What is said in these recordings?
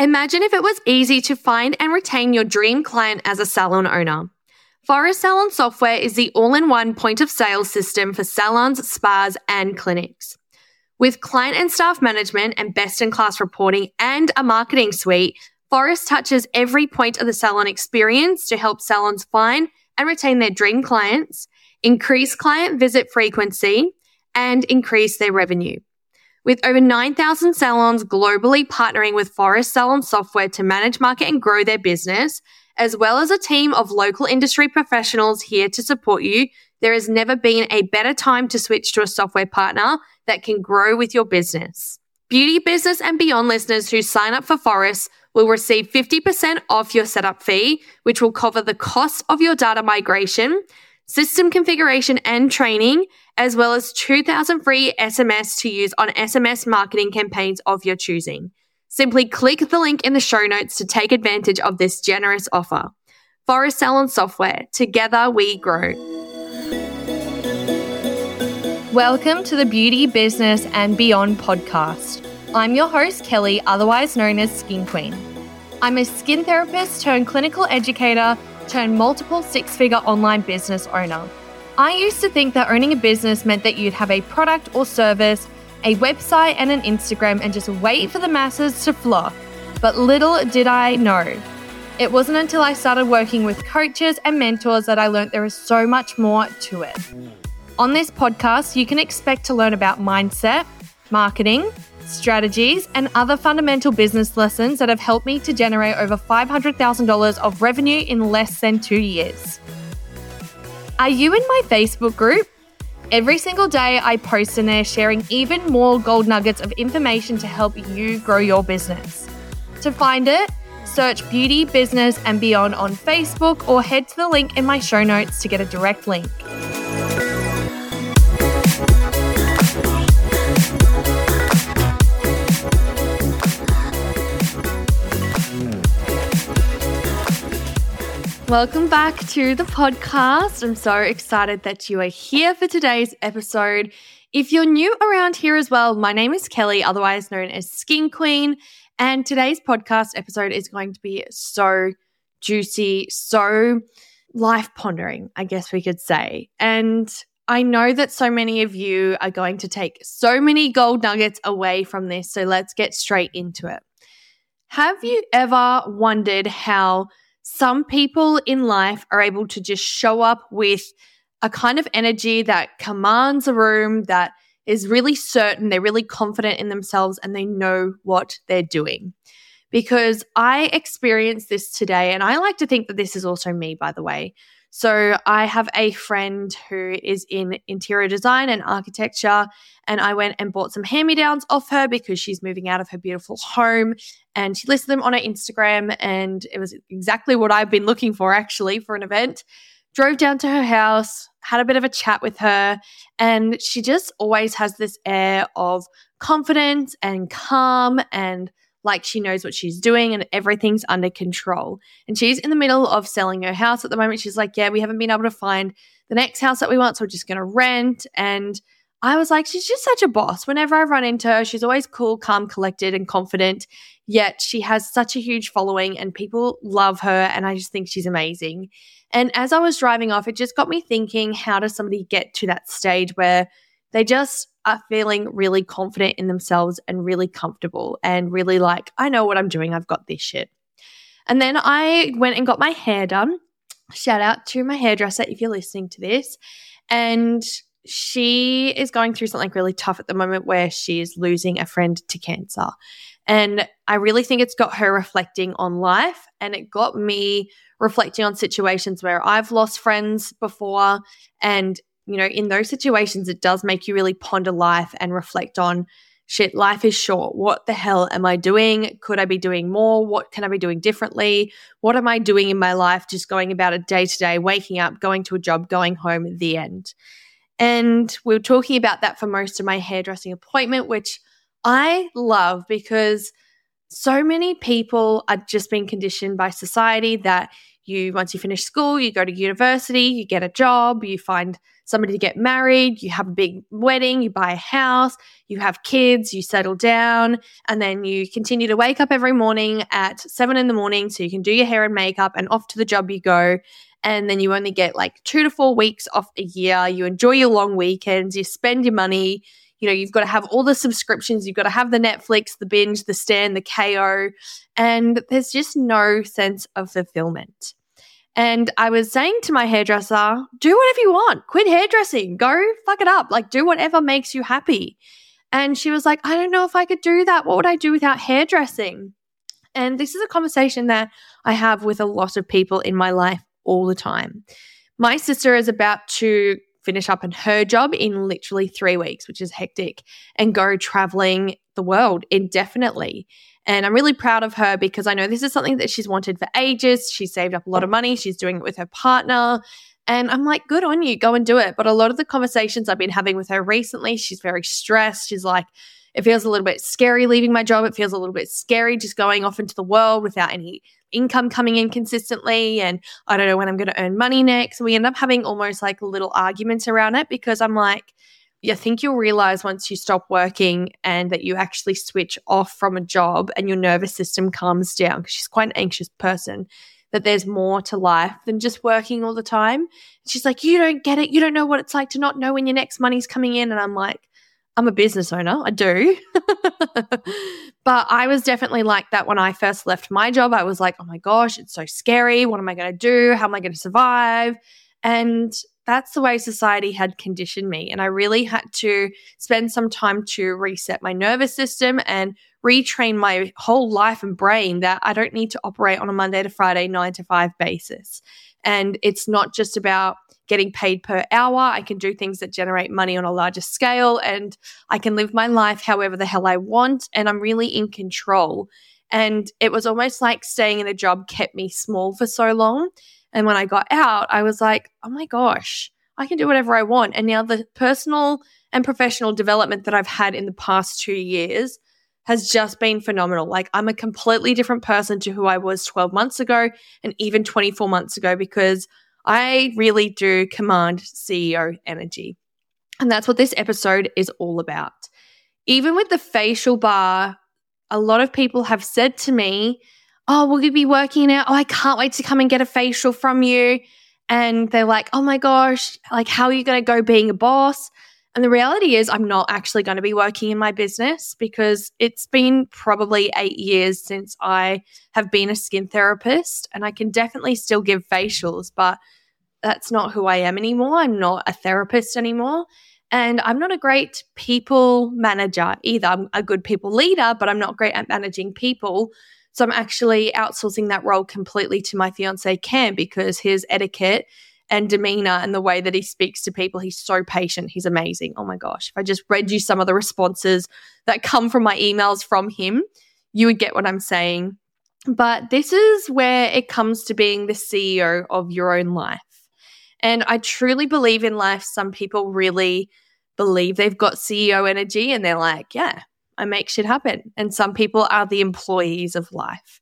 Imagine if it was easy to find and retain your dream client as a salon owner. Phorest Salon Software is the all in one point of sale system for salons, spas, and clinics. With client and staff management and best in class reporting and a marketing suite, Phorest touches every point of the salon experience to help salons find and retain their dream clients, increase client visit frequency, and increase their revenue. With over 9,000 salons globally partnering with Phorest Salon Software to manage, market, and grow their business, as well as a team of local industry professionals here to support you, there has never been a better time to switch to a software partner that can grow with your business. Beauty business and beyond listeners who sign up for Phorest will receive 50% off your setup fee, which will cover the cost of your data migration, system configuration and training, as well as 2000 free SMS to use on SMS marketing campaigns of your choosing. Simply click the link in the show notes to take advantage of this generous offer. Phorest Salon Software. Together we grow. Welcome to the Beauty, Business, and Beyond podcast. I'm your host, Kelly, otherwise known as Skin Queen. I'm a skin therapist turned clinical educator turned multiple six figure online business owner. I used to think that owning a business meant that you'd have a product or service, a website, and an Instagram and just wait for the masses to flock. But little did I know. It wasn't until I started working with coaches and mentors that I learned there is so much more to it. On this podcast, you can expect to learn about mindset, marketing, strategies, and other fundamental business lessons that have helped me to generate over $500,000 of revenue in less than two years. Are you in my Facebook group? Every single day, I post in there sharing even more gold nuggets of information to help you grow your business. To find it, search Beauty, Business, and Beyond on Facebook or head to the link in my show notes to get a direct link. Welcome back to the podcast. I'm so excited that you are here for today's episode. If you're new around here as well, my name is Kelly, otherwise known as Skin Queen, and today's podcast episode is going to be so juicy, so life pondering, I guess we could say. And I know that so many of you are going to take so many gold nuggets away from this, so let's get straight into it. Have you ever wondered how some people in life are able to just show up with a kind of energy that commands a room that is really certain, they're really confident in themselves, and they know what they're doing. Because I experienced this today, and I like to think that this is also me, by the way. So I have a friend who is in interior design and architecture, and I went and bought some hand me downs off her because she's moving out of her beautiful home. And she listed them on her Instagram, and it was exactly what I've been looking for actually for an event. Drove down to her house, had a bit of a chat with her, and she just always has this air of confidence and calm and like she knows what she's doing and everything's under control. And she's in the middle of selling her house at the moment. She's like, Yeah, we haven't been able to find the next house that we want, so we're just going to rent. And I was like, She's just such a boss. Whenever I run into her, she's always cool, calm, collected, and confident. Yet she has such a huge following and people love her. And I just think she's amazing. And as I was driving off, it just got me thinking how does somebody get to that stage where they just are feeling really confident in themselves and really comfortable and really like, I know what I'm doing. I've got this shit. And then I went and got my hair done. Shout out to my hairdresser if you're listening to this. And she is going through something really tough at the moment where she is losing a friend to cancer. And I really think it's got her reflecting on life and it got me reflecting on situations where I've lost friends before and you know, in those situations, it does make you really ponder life and reflect on shit, life is short. What the hell am I doing? Could I be doing more? What can I be doing differently? What am I doing in my life? Just going about it day to day, waking up, going to a job, going home, the end. And we were talking about that for most of my hairdressing appointment, which I love because so many people are just being conditioned by society that you once you finish school, you go to university, you get a job, you find somebody to get married, you have a big wedding, you buy a house, you have kids, you settle down, and then you continue to wake up every morning at seven in the morning so you can do your hair and makeup and off to the job you go. And then you only get like two to four weeks off a year. You enjoy your long weekends, you spend your money, you know, you've got to have all the subscriptions, you've got to have the Netflix, the binge, the Stan, the Kayo, and there's just no sense of fulfillment. And I was saying to my hairdresser, do whatever you want, quit hairdressing, go fuck it up, like do whatever makes you happy. And she was like, I don't know if I could do that. What would I do without hairdressing? And this is a conversation that I have with a lot of people in my life all the time. My sister is about to finish up in her job in literally three weeks, which is hectic, and go traveling the world indefinitely. And I'm really proud of her because I know this is something that she's wanted for ages. She's saved up a lot of money. She's doing it with her partner. And I'm like, good on you, go and do it. But a lot of the conversations I've been having with her recently, she's very stressed. She's like, it feels a little bit scary leaving my job. It feels a little bit scary just going off into the world without any income coming in consistently. And I don't know when I'm going to earn money next. We end up having almost like little arguments around it because I'm like, you think you'll realize once you stop working and that you actually switch off from a job and your nervous system calms down because she's quite an anxious person that there's more to life than just working all the time. She's like, You don't get it. You don't know what it's like to not know when your next money's coming in. And I'm like, I'm a business owner. I do. but I was definitely like that when I first left my job. I was like, oh my gosh, it's so scary. What am I going to do? How am I going to survive? And that's the way society had conditioned me. And I really had to spend some time to reset my nervous system and retrain my whole life and brain that I don't need to operate on a Monday to Friday, nine to five basis. And it's not just about getting paid per hour. I can do things that generate money on a larger scale and I can live my life however the hell I want. And I'm really in control. And it was almost like staying in a job kept me small for so long and when I got out, I was like, oh my gosh, I can do whatever I want. And now the personal and professional development that I've had in the past two years has just been phenomenal. Like, I'm a completely different person to who I was 12 months ago and even 24 months ago because I really do command CEO energy. And that's what this episode is all about. Even with the facial bar, a lot of people have said to me, oh, you be working out? Oh, I can't wait to come and get a facial from you. And they're like, oh my gosh, like, how are you going to go being a boss? And the reality is, I'm not actually going to be working in my business because it's been probably eight years since I have been a skin therapist. And I can definitely still give facials, but that's not who I am anymore. I'm not a therapist anymore. And I'm not a great people manager either. I'm a good people leader, but I'm not great at managing people. So I'm actually outsourcing that role completely to my fiance Cam because his etiquette and demeanor and the way that he speaks to people, he's so patient. He's amazing. Oh my gosh. If I just read you some of the responses that come from my emails from him, you would get what I'm saying. But this is where it comes to being the CEO of your own life. And I truly believe in life, some people really believe they've got CEO energy and they're like, yeah, I make shit happen. And some people are the employees of life.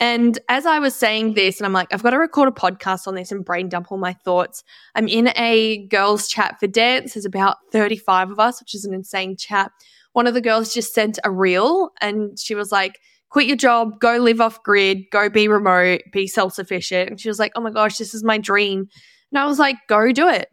And as I was saying this, and I'm like, I've got to record a podcast on this and brain dump all my thoughts. I'm in a girls' chat for dance. There's about 35 of us, which is an insane chat. One of the girls just sent a reel and she was like, quit your job, go live off grid, go be remote, be self sufficient. And she was like, oh my gosh, this is my dream. And I was like, go do it.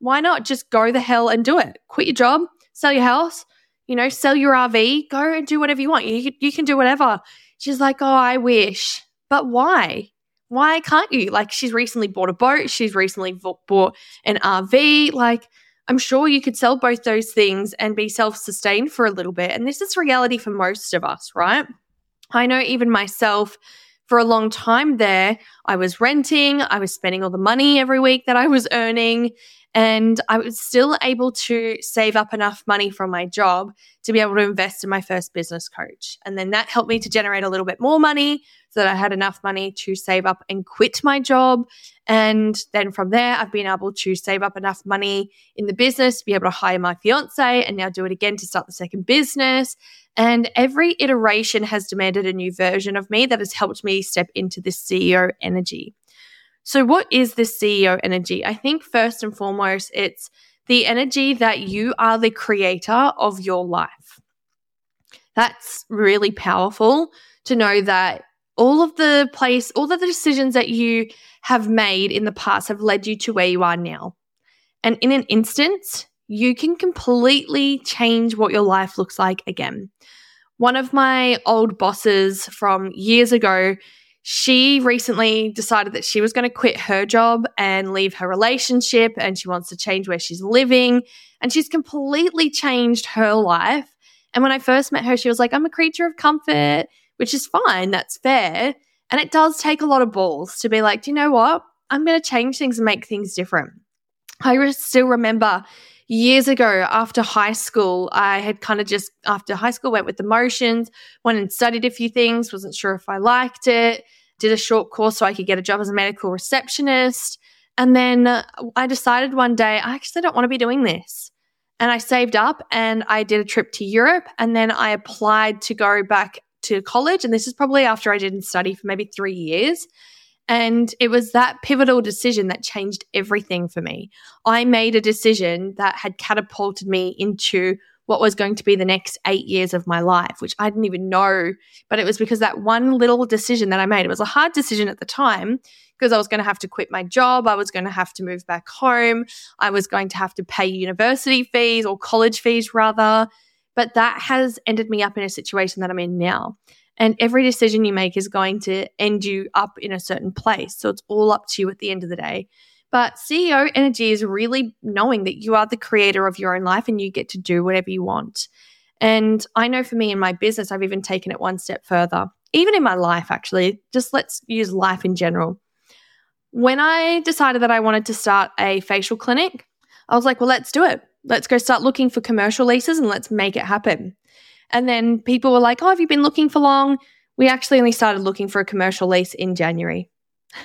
Why not? Just go the hell and do it. Quit your job, sell your house, you know, sell your RV, go and do whatever you want. You, you can do whatever. She's like, oh, I wish. But why? Why can't you? Like, she's recently bought a boat. She's recently bought an RV. Like, I'm sure you could sell both those things and be self sustained for a little bit. And this is reality for most of us, right? I know even myself, for a long time there, I was renting, I was spending all the money every week that I was earning. And I was still able to save up enough money from my job to be able to invest in my first business coach. And then that helped me to generate a little bit more money so that I had enough money to save up and quit my job And then from there, I've been able to save up enough money in the business to be able to hire my fiance and now do it again to start the second business. And every iteration has demanded a new version of me that has helped me step into this CEO energy. So, what is this CEO energy? I think first and foremost, it's the energy that you are the creator of your life. That's really powerful to know that all of the place, all of the decisions that you have made in the past have led you to where you are now. And in an instant, you can completely change what your life looks like again. One of my old bosses from years ago, she recently decided that she was going to quit her job and leave her relationship and she wants to change where she's living. And she's completely changed her life. And when I first met her, she was like, I'm a creature of comfort which is fine. That's fair. And it does take a lot of balls to be like, do you know what? I'm going to change things and make things different. I still remember years ago after high school, I had kind of just, after high school, went with the motions, went and studied a few things, wasn't sure if I liked it, did a short course so I could get a job as a medical receptionist. And then I decided one day, I actually don't want to be doing this. And I saved up and I did a trip to Europe. And then I applied to go back to college. And this is probably after I didn't study for maybe three years. And it was that pivotal decision that changed everything for me. I made a decision that had catapulted me into what was going to be the next eight years of my life, which I didn't even know. But it was because that one little decision that I made, it was a hard decision at the time because I was going to have to quit my job. I was going to have to move back home. I was going to have to pay university fees or college fees, rather. But that has ended me up in a situation that I'm in now. And every decision you make is going to end you up in a certain place. So it's all up to you at the end of the day. But CEO energy is really knowing that you are the creator of your own life and you get to do whatever you want. And I know for me in my business, I've even taken it one step further, even in my life, actually. Just let's use life in general. When I decided that I wanted to start a facial clinic, I was like, well, let's do it let's go start looking for commercial leases and let's make it happen. And then people were like, oh, have you been looking for long? We actually only started looking for a commercial lease in January.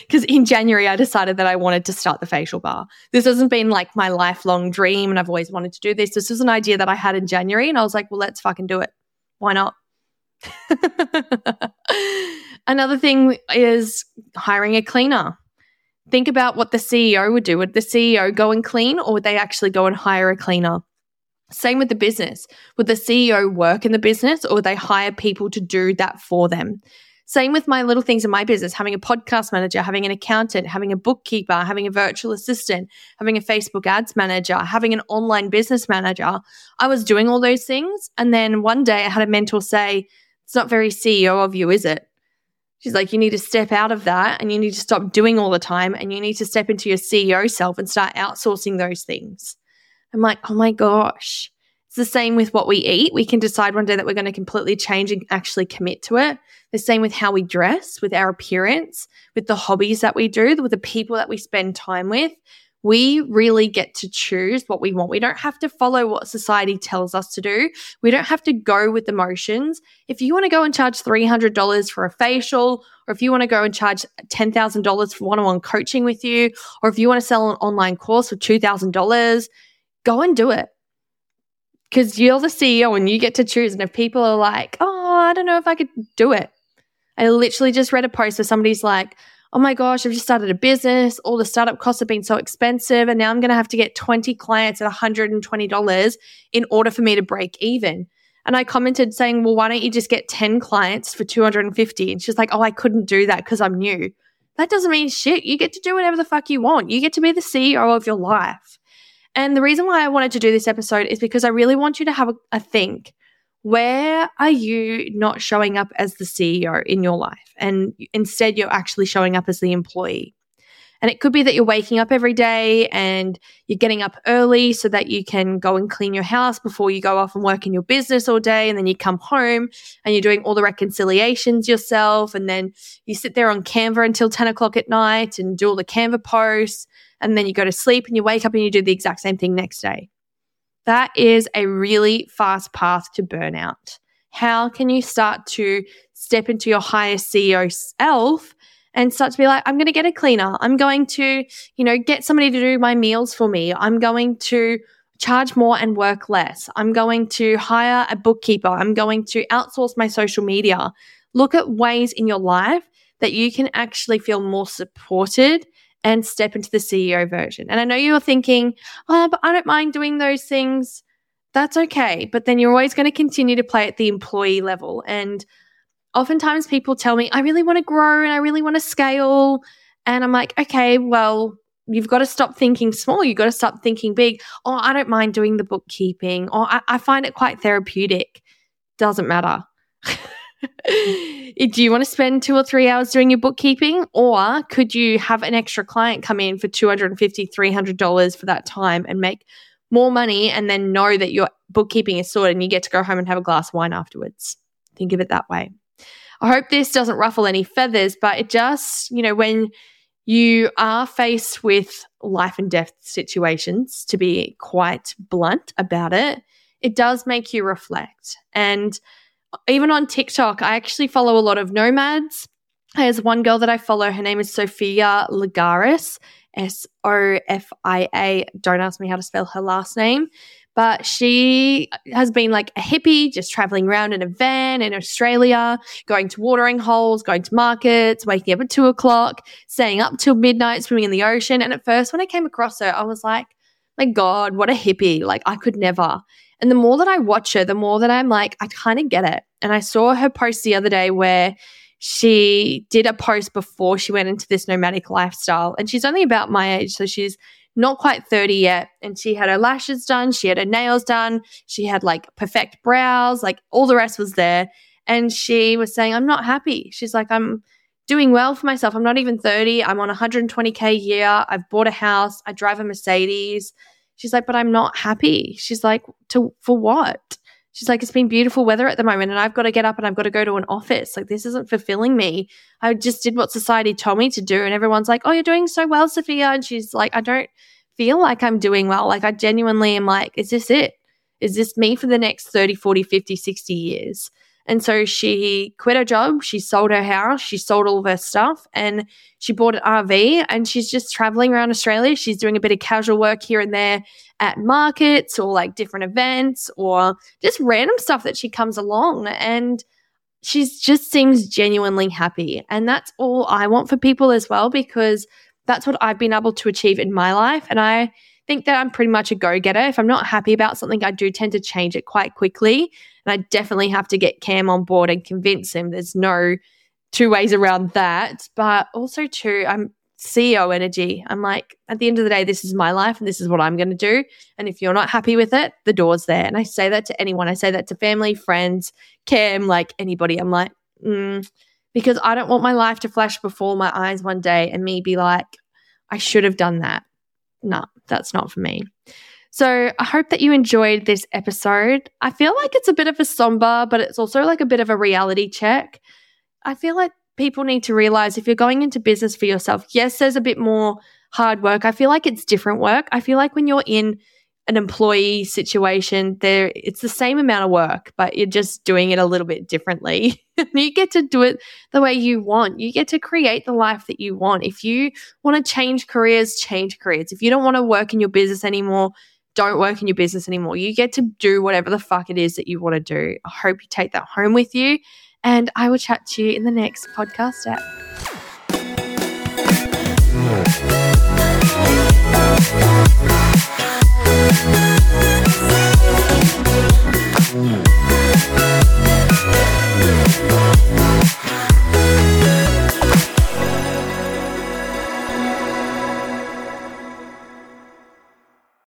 Because in January, I decided that I wanted to start the facial bar. This hasn't been like my lifelong dream, and I've always wanted to do this. This was an idea that I had in January, and I was like, well, let's fucking do it. Why not? Another thing is hiring a cleaner think about what the CEO would do. Would the CEO go and clean or would they actually go and hire a cleaner? Same with the business. Would the CEO work in the business or would they hire people to do that for them? Same with my little things in my business, having a podcast manager, having an accountant, having a bookkeeper, having a virtual assistant, having a Facebook ads manager, having an online business manager. I was doing all those things. And then one day I had a mentor say, It's not very CEO of you, is it? She's like, you need to step out of that and you need to stop doing all the time and you need to step into your CEO self and start outsourcing those things. I'm like, oh my gosh. It's the same with what we eat. We can decide one day that we're going to completely change and actually commit to it. The same with how we dress, with our appearance, with the hobbies that we do, with the people that we spend time with we really get to choose what we want. We don't have to follow what society tells us to do. We don't have to go with emotions. If you want to go and charge $300 for a facial, or if you want to go and charge $10,000 for one on one coaching with you, or if you want to sell an online course for $2,000, go and do it. Because you're the CEO and you get to choose. And if people are like, oh, I don't know if I could do it. I literally just read a post where somebody's like, oh my gosh, I've just started a business. All the startup costs have been so expensive. And now I'm going to have to get 20 clients at $120 in order for me to break even. And I commented saying, well, why don't you just get 10 clients for 250? And she's like, oh, I couldn't do that because I'm new. That doesn't mean shit. You get to do whatever the fuck you want. You get to be the CEO of your life. And the reason why I wanted to do this episode is because I really want you to have a, a think where are you not showing up as the CEO in your life? And instead, you're actually showing up as the employee. And it could be that you're waking up every day and you're getting up early so that you can go and clean your house before you go off and work in your business all day. And then you come home and you're doing all the reconciliations yourself. And then you sit there on Canva until 10 o'clock at night and do all the Canva posts. And then you go to sleep and you wake up and you do the exact same thing next day. That is a really fast path to burnout. How can you start to step into your highest CEO self and start to be like, I'm going to get a cleaner. I'm going to, you know, get somebody to do my meals for me. I'm going to charge more and work less. I'm going to hire a bookkeeper. I'm going to outsource my social media. Look at ways in your life that you can actually feel more supported and step into the CEO version. And I know you're thinking, oh, but I don't mind doing those things. That's okay. But then you're always going to continue to play at the employee level. And oftentimes people tell me, I really want to grow and I really want to scale. And I'm like, okay, well, you've got to stop thinking small. You've got to stop thinking big. Oh, I don't mind doing the bookkeeping. Or I, I find it quite therapeutic. Doesn't matter. Do you want to spend two or three hours doing your bookkeeping? Or could you have an extra client come in for $250, $300 for that time and make more money and then know that your bookkeeping is sorted and you get to go home and have a glass of wine afterwards? Think of it that way. I hope this doesn't ruffle any feathers, but it just, you know, when you are faced with life and death situations, to be quite blunt about it, it does make you reflect. And even on TikTok, I actually follow a lot of nomads. There's one girl that I follow. Her name is Sofia Lagaris, S O F I A. Don't ask me how to spell her last name. But she has been like a hippie, just traveling around in a van in Australia, going to watering holes, going to markets, waking up at two o'clock, staying up till midnight, swimming in the ocean. And at first, when I came across her, I was like, my God, what a hippie. Like, I could never. And the more that I watch her, the more that I'm like, I kind of get it. And I saw her post the other day where she did a post before she went into this nomadic lifestyle. And she's only about my age. So she's not quite 30 yet. And she had her lashes done, she had her nails done, she had like perfect brows, like all the rest was there. And she was saying, I'm not happy. She's like, I'm doing well for myself. I'm not even 30. I'm on 120K a year. I've bought a house. I drive a Mercedes. She's like, but I'm not happy. She's like, to for what? She's like, it's been beautiful weather at the moment, and I've got to get up and I've got to go to an office. Like, this isn't fulfilling me. I just did what society told me to do. And everyone's like, oh, you're doing so well, Sofia. And she's like, I don't feel like I'm doing well. Like, I genuinely am like, is this it? Is this me for the next 30, 40, 50, 60 years? And so she quit her job, she sold her house, she sold all of her stuff, and she bought an RV and she's just traveling around Australia. She's doing a bit of casual work here and there at markets or like different events or just random stuff that she comes along. And she just seems genuinely happy. And that's all I want for people as well, because that's what I've been able to achieve in my life. And I think that I'm pretty much a go getter. If I'm not happy about something, I do tend to change it quite quickly. And I definitely have to get Cam on board and convince him. There's no two ways around that. But also, too, I'm CEO energy. I'm like, at the end of the day, this is my life and this is what I'm going to do. And if you're not happy with it, the door's there. And I say that to anyone. I say that to family, friends, Cam, like anybody. I'm like, mm, because I don't want my life to flash before my eyes one day and me be like, I should have done that no, that's not for me. So I hope that you enjoyed this episode. I feel like it's a bit of a somber, but it's also like a bit of a reality check. I feel like people need to realize if you're going into business for yourself, yes, there's a bit more hard work. I feel like it's different work. I feel like when you're in an employee situation, there it's the same amount of work, but you're just doing it a little bit differently. you get to do it the way you want. You get to create the life that you want. If you want to change careers, change careers. If you don't want to work in your business anymore, don't work in your business anymore. You get to do whatever the fuck it is that you want to do. I hope you take that home with you. And I will chat to you in the next podcast app. Mm.